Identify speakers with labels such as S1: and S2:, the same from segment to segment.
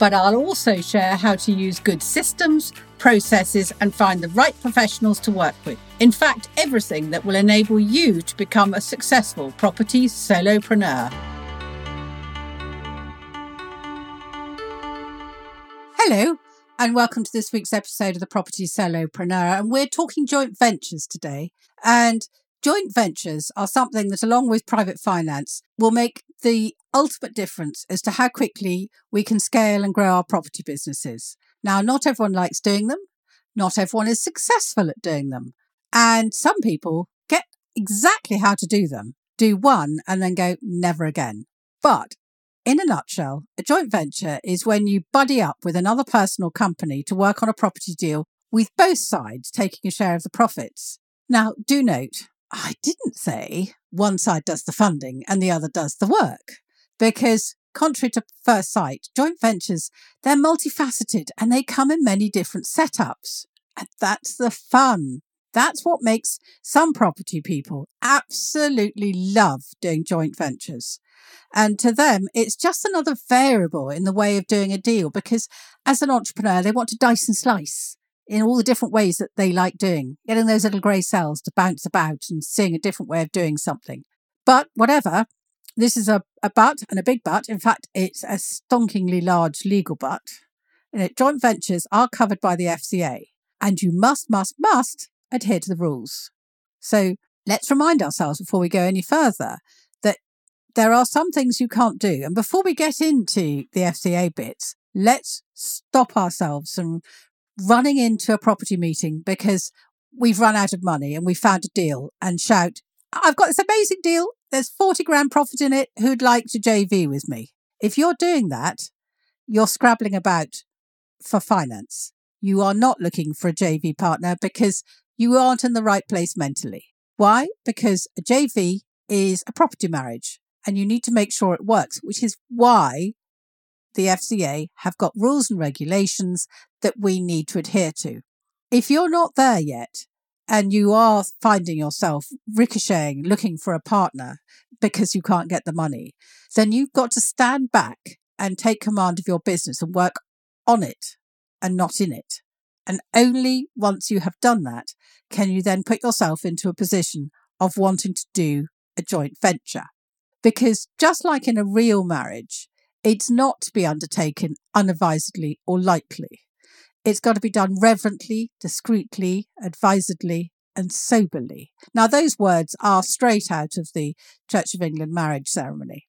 S1: But I'll also share how to use good systems, processes, and find the right professionals to work with. In fact, everything that will enable you to become a successful property solopreneur. Hello, and welcome to this week's episode of the Property Solopreneur. And we're talking joint ventures today. And joint ventures are something that, along with private finance, will make the ultimate difference as to how quickly we can scale and grow our property businesses. Now, not everyone likes doing them. Not everyone is successful at doing them. And some people get exactly how to do them, do one and then go never again. But in a nutshell, a joint venture is when you buddy up with another person or company to work on a property deal with both sides taking a share of the profits. Now, do note, I didn't say one side does the funding and the other does the work because contrary to first sight, joint ventures, they're multifaceted and they come in many different setups. And that's the fun. That's what makes some property people absolutely love doing joint ventures. And to them, it's just another variable in the way of doing a deal because as an entrepreneur, they want to dice and slice in all the different ways that they like doing, getting those little grey cells to bounce about and seeing a different way of doing something. But whatever, this is a, a but and a big but. In fact, it's a stonkingly large legal but. You know, joint ventures are covered by the FCA and you must, must, must adhere to the rules. So let's remind ourselves before we go any further that there are some things you can't do. And before we get into the FCA bits, let's stop ourselves from running into a property meeting because we've run out of money and we found a deal and shout, I've got this amazing deal. There's 40 grand profit in it. Who'd like to JV with me? If you're doing that, you're scrabbling about for finance. You are not looking for a JV partner because you aren't in the right place mentally. Why? Because a JV is a property marriage and you need to make sure it works, which is why the FCA have got rules and regulations that we need to adhere to. If you're not there yet, and you are finding yourself ricocheting, looking for a partner because you can't get the money, then you've got to stand back and take command of your business and work on it and not in it. And only once you have done that can you then put yourself into a position of wanting to do a joint venture. Because just like in a real marriage, it's not to be undertaken unadvisedly or lightly. It's got to be done reverently, discreetly, advisedly, and soberly. Now, those words are straight out of the Church of England marriage ceremony.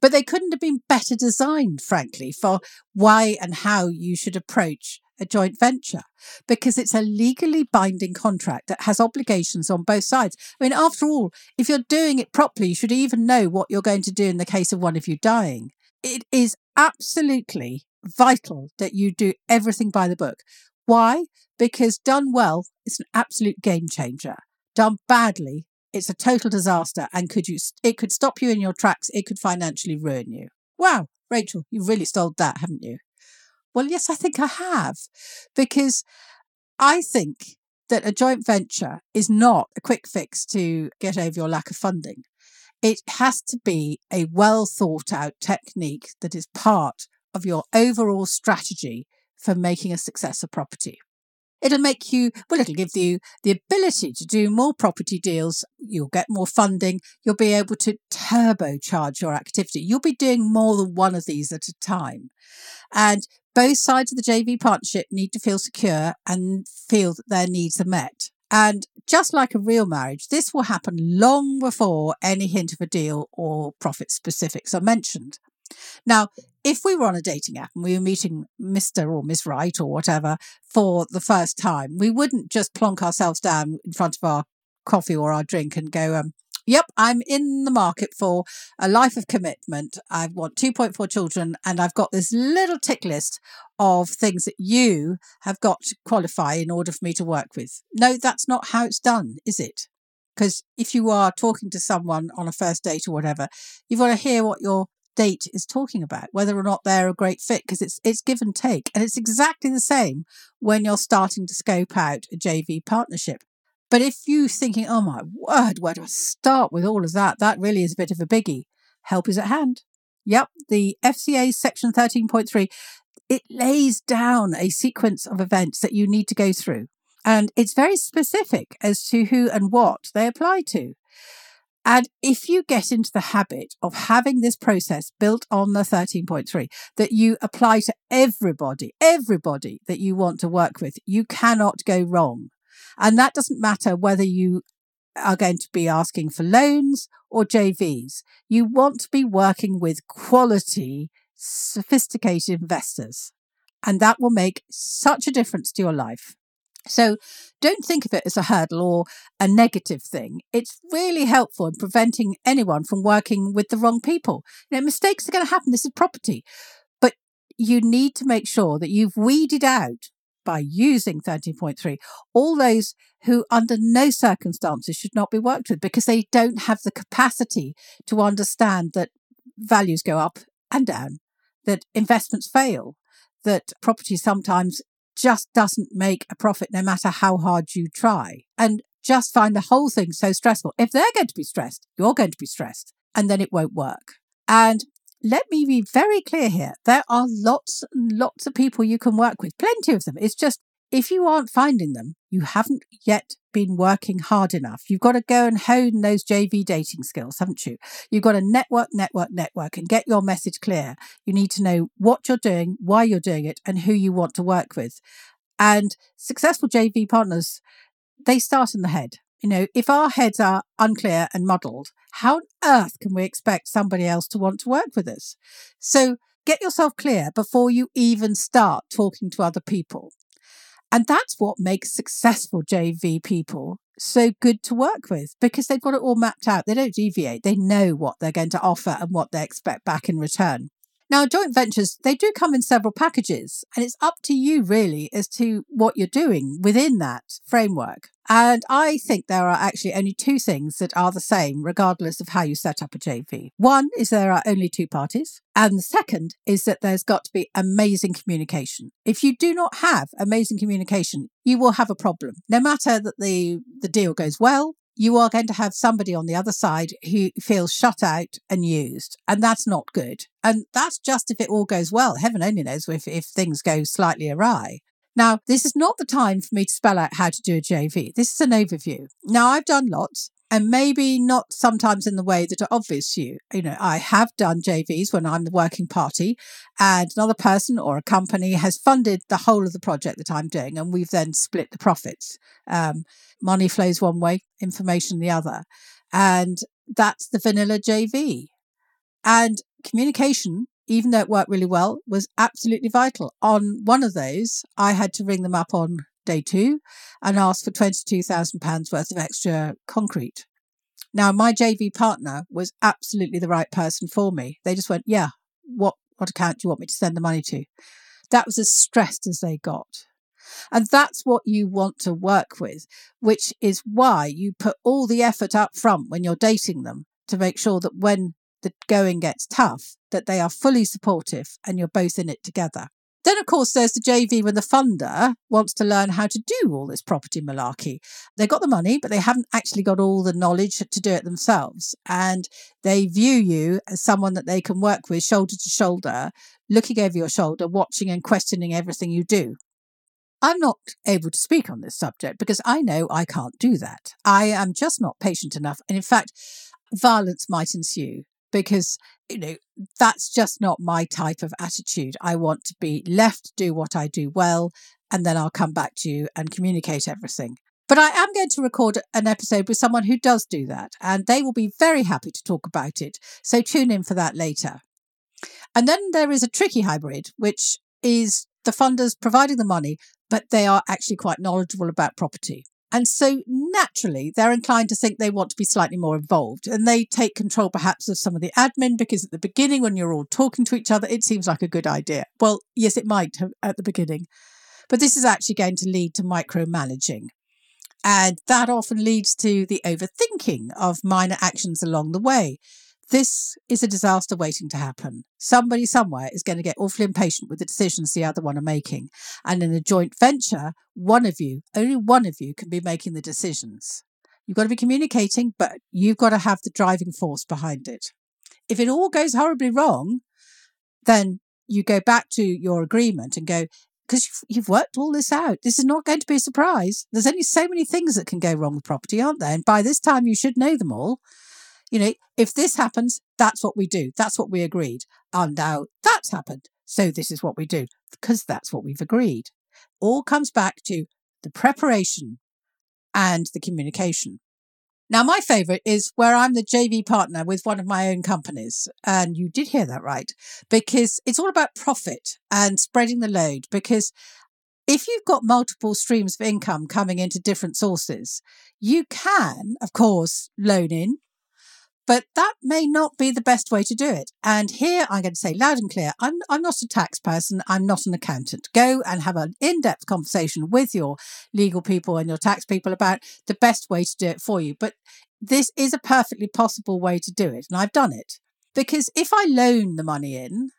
S1: But they couldn't have been better designed, frankly, for why and how you should approach a joint venture because it's a legally binding contract that has obligations on both sides. I mean, after all, if you're doing it properly, you should even know what you're going to do in the case of one of you dying. It is absolutely vital that you do everything by the book. Why? Because done well, it's an absolute game changer. Done badly, it's a total disaster and could you it could stop you in your tracks, it could financially ruin you. Wow, Rachael, you've really stole that, haven't you? Well, yes, I think I have. Because I think that a joint venture is not a quick fix to get over your lack of funding. It has to be a well thought out technique that is part of your overall strategy for making a success of property. It'll make you, well, it'll give you the ability to do more property deals. You'll get more funding. You'll be able to turbocharge your activity. You'll be doing more than one of these at a time. And both sides of the JV partnership need to feel secure and feel that their needs are met. And just like a real marriage, this will happen long before any hint of a deal or profit specifics are mentioned. Now, if we were on a dating app and we were meeting Mr. or Miss Right or whatever for the first time, we wouldn't just plonk ourselves down in front of our coffee or our drink and go, um, Yep, I'm in the market for a life of commitment. I want 2.4 children, and I've got this little tick list of things that you have got to qualify in order for me to work with. No, that's not how it's done, is it? Because if you are talking to someone on a first date or whatever, you've got to hear what your date is talking about, whether or not they're a great fit, because it's it's give and take. And it's exactly the same when you're starting to scope out a JV partnership. But if you're thinking, oh my word, where do I start with all of that? That really is a bit of a biggie. Help is at hand. Yep, the FCA section 13.3, it lays down a sequence of events that you need to go through. And it's very specific as to who and what they apply to. And if you get into the habit of having this process built on the 13.3 that you apply to everybody, everybody that you want to work with, you cannot go wrong. And that doesn't matter whether you are going to be asking for loans or JVs. You want to be working with quality, sophisticated investors. And that will make such a difference to your life. So don't think of it as a hurdle or a negative thing. It's really helpful in preventing anyone from working with the wrong people. You know, mistakes are going to happen. This is property. But you need to make sure that you've weeded out by using 13.3 all those who under no circumstances should not be worked with because they don't have the capacity to understand that values go up and down, that investments fail, that property sometimes just doesn't make a profit no matter how hard you try. And just find the whole thing so stressful. If they're going to be stressed, you're going to be stressed, and then it won't work. And let me be very clear here. There are lots and lots of people you can work with, plenty of them. It's just if you aren't finding them, you haven't yet been working hard enough. You've got to go and hone those JV dating skills, haven't you? You've got to network, network, network and get your message clear. You need to know what you're doing, why you're doing it, and who you want to work with. And successful JV partners, they start in the head. You know, if our heads are unclear and muddled, how on earth can we expect somebody else to want to work with us? So get yourself clear before you even start talking to other people. And that's what makes successful JV people so good to work with because they've got it all mapped out. They don't deviate. They know what they're going to offer and what they expect back in return. Now, joint ventures, they do come in several packages, and it's up to you really as to what you're doing within that framework. And I think there are actually only two things that are the same, regardless of how you set up a JV. One is there are only two parties. And the second is that there's got to be amazing communication. If you do not have amazing communication, you will have a problem. No matter that the, the deal goes well, you are going to have somebody on the other side who feels shut out and used. And that's not good. And that's just if it all goes well. Heaven only knows if, if things go slightly awry. Now, this is not the time for me to spell out how to do a JV. This is an overview. Now, I've done lots and maybe not sometimes in the way that are obvious to you. You know, I have done JVs when I'm the working party and another person or a company has funded the whole of the project that I'm doing and we've then split the profits. Um, money flows one way, information the other. And that's the vanilla JV. And communication, even though it worked really well, was absolutely vital. On one of those, I had to ring them up on day two and ask for £22,000 worth of extra concrete. Now, my JV partner was absolutely the right person for me. They just went, Yeah, what, what account do you want me to send the money to? That was as stressed as they got. And that's what you want to work with, which is why you put all the effort up front when you're dating them to make sure that when the going gets tough, that they are fully supportive and you're both in it together. Then, of course, there's the JV when the funder wants to learn how to do all this property malarkey. They've got the money, but they haven't actually got all the knowledge to do it themselves. And they view you as someone that they can work with shoulder to shoulder, looking over your shoulder, watching and questioning everything you do. I'm not able to speak on this subject because I know I can't do that. I am just not patient enough. And in fact, violence might ensue because you know that's just not my type of attitude. I want to be left do what i do well and then i'll come back to you and communicate everything. But i am going to record an episode with someone who does do that and they will be very happy to talk about it. So tune in for that later. And then there is a tricky hybrid which is the funders providing the money but they are actually quite knowledgeable about property And so naturally, they're inclined to think they want to be slightly more involved and they take control perhaps of some of the admin because at the beginning, when you're all talking to each other, it seems like a good idea. Well, yes, it might have at the beginning, but this is actually going to lead to micromanaging. And that often leads to the overthinking of minor actions along the way. This is a disaster waiting to happen. Somebody somewhere is going to get awfully impatient with the decisions the other one are making. And in a joint venture, one of you, only one of you can be making the decisions. You've got to be communicating, but you've got to have the driving force behind it. If it all goes horribly wrong, then you go back to your agreement and go, because you've, worked all this out. This is not going to be a surprise. There's only so many things that can go wrong with property, aren't there? And by this time, you should know them all. You know, if this happens, that's what we do. That's what we agreed. And now that's happened. So this is what we do because that's what we've agreed. All comes back to the preparation and the communication. Now, my favorite is where I'm the JV partner with one of my own companies. And you did hear that right, because it's all about profit and spreading the load. Because if you've got multiple streams of income coming into different sources, you can, of course, loan in but that may not be the best way to do it. And here I'm going to say loud and clear I'm, I'm not a tax person, I'm not an accountant. Go and have an in depth conversation with your legal people and your tax people about the best way to do it for you. But this is a perfectly possible way to do it. And I've done it. Because if I loan the money in,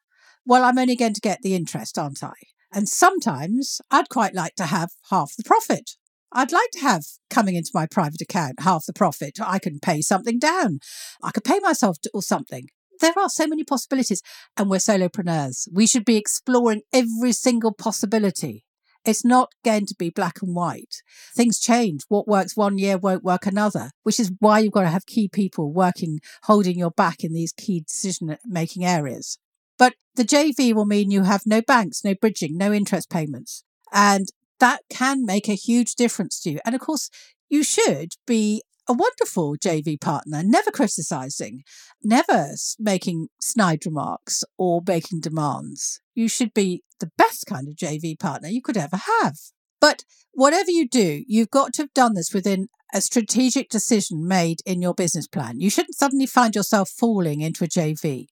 S1: well, I'm only going to get the interest, aren't I? And sometimes I'd quite like to have half the profit. I'd like to have coming into my private account half the profit. I can pay something down. I could pay myself to, or something. There are so many possibilities, and we're solopreneurs. We should be exploring every single possibility. It's not going to be black and white. Things change. What works one year won't work another, which is why you've got to have key people working, holding your back in these key decision making areas. But the JV will mean you have no banks, no bridging, no interest payments. And that can make a huge difference to you. And of course, you should be a wonderful JV partner, never criticizing, never making snide remarks or making demands. You should be the best kind of JV partner you could ever have. But whatever you do, you've got to have done this within a strategic decision made in your business plan. You shouldn't suddenly find yourself falling into a JV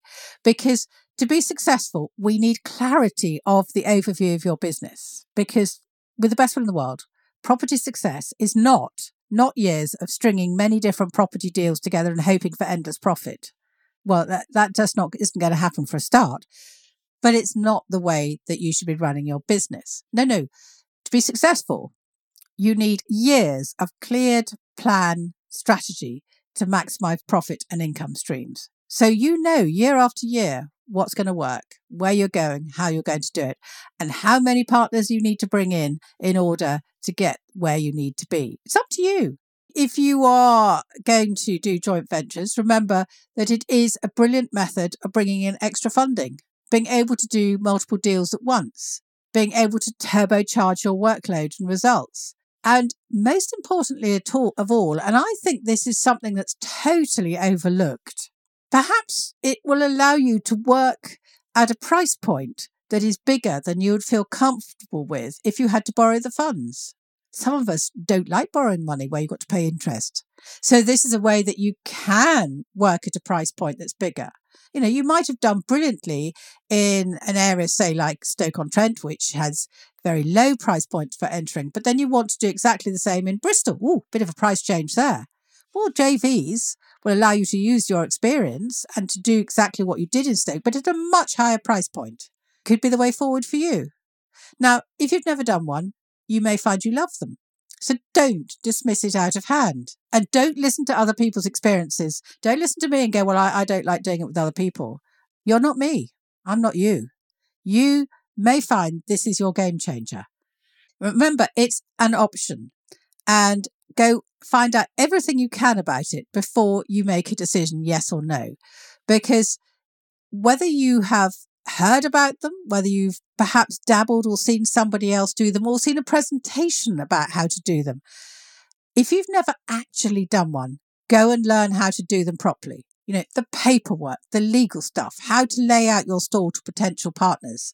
S1: because to be successful, we need clarity of the overview of your business because with the best will in the world, property success is not not years of stringing many different property deals together and hoping for endless profit. Well, that, that just not isn't going to happen for a start. But it's not the way that you should be running your business. No, no. To be successful, you need years of cleared plan strategy to maximize profit and income streams. So you know year after year what's going to work, where you're going, how you're going to do it, and how many partners you need to bring in in order to get where you need to be. It's up to you. If you are going to do joint ventures, remember that it is a brilliant method of bringing in extra funding, being able to do multiple deals at once, being able to turbocharge your workload and results. And most importantly of all, and I think this is something that's totally overlooked, Perhaps it will allow you to work at a price point that is bigger than you would feel comfortable with if you had to borrow the funds. Some of us don't like borrowing money where you've got to pay interest. So this is a way that you can work at a price point that's bigger. You know, you might have done brilliantly in an area, say like Stoke-on-Trent, which has very low price points for entering, but then you want to do exactly the same in Bristol. Ooh, bit of a price change there. Well, JVs will allow you to use your experience and to do exactly what you did in Stoke, but at a much higher price point. Could be the way forward for you. Now, if you've never done one, you may find you love them. So don't dismiss it out of hand and don't listen to other people's experiences. Don't listen to me and go, well, I, I don't like doing it with other people. You're not me. I'm not you. You may find this is your game changer. Remember, it's an option and go find out everything you can about it before you make a decision, yes or no. Because whether you have heard about them, whether you've perhaps dabbled or seen somebody else do them or seen a presentation about how to do them, if you've never actually done one, go and learn how to do them properly. You know, the paperwork, the legal stuff, how to lay out your stall to potential partners.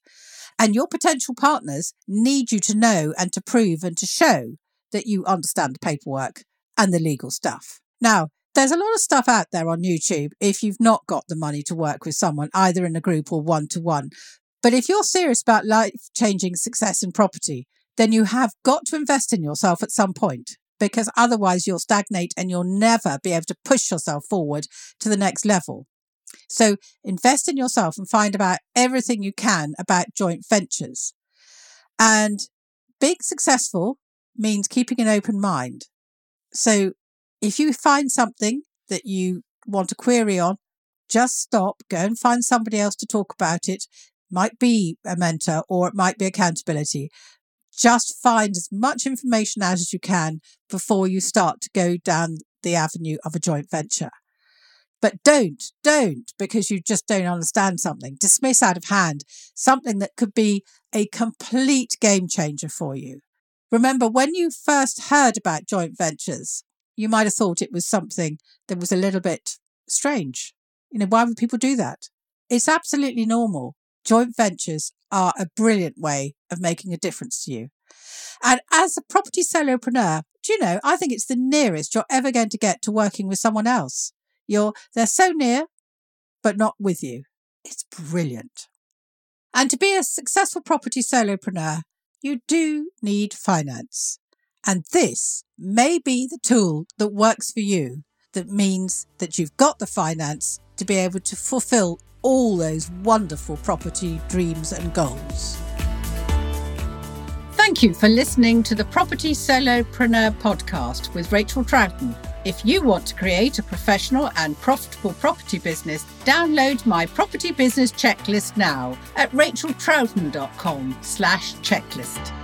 S1: And your potential partners need you to know and to prove and to show that you understand the paperwork and the legal stuff. Now, there's a lot of stuff out there on YouTube if you've not got the money to work with someone, either in a group or one to one. But if you're serious about life changing success in property, then you have got to invest in yourself at some point because otherwise you'll stagnate and you'll never be able to push yourself forward to the next level. So invest in yourself and find about everything you can about joint ventures. And being successful means keeping an open mind. So if you find something that you want to query on, just stop, go and find somebody else to talk about it. Might be a mentor or it might be accountability. Just find as much information out as you can before you start to go down the avenue of a joint venture. But don't, don't, because you just don't understand something. Dismiss out of hand something that could be a complete game changer for you. Remember, when you first heard about joint ventures, you might have thought it was something that was a little bit strange. You know, why would people do that? It's absolutely normal. Joint ventures are a brilliant way of making a difference to you. And as a property solopreneur, do you know, I think it's the nearest you're ever going to get to working with someone else. You're, they're so near, but not with you. It's brilliant. And to be a successful property solopreneur, you do need finance. And this may be the tool that works for you that means that you've got the finance to be able to fulfill all those wonderful property dreams and goals. Thank you for listening to the Property Solopreneur podcast with Rachael Troughton. If you want to create a professional and profitable property business, download my property business checklist now at rachaeltroughton.com slash checklist.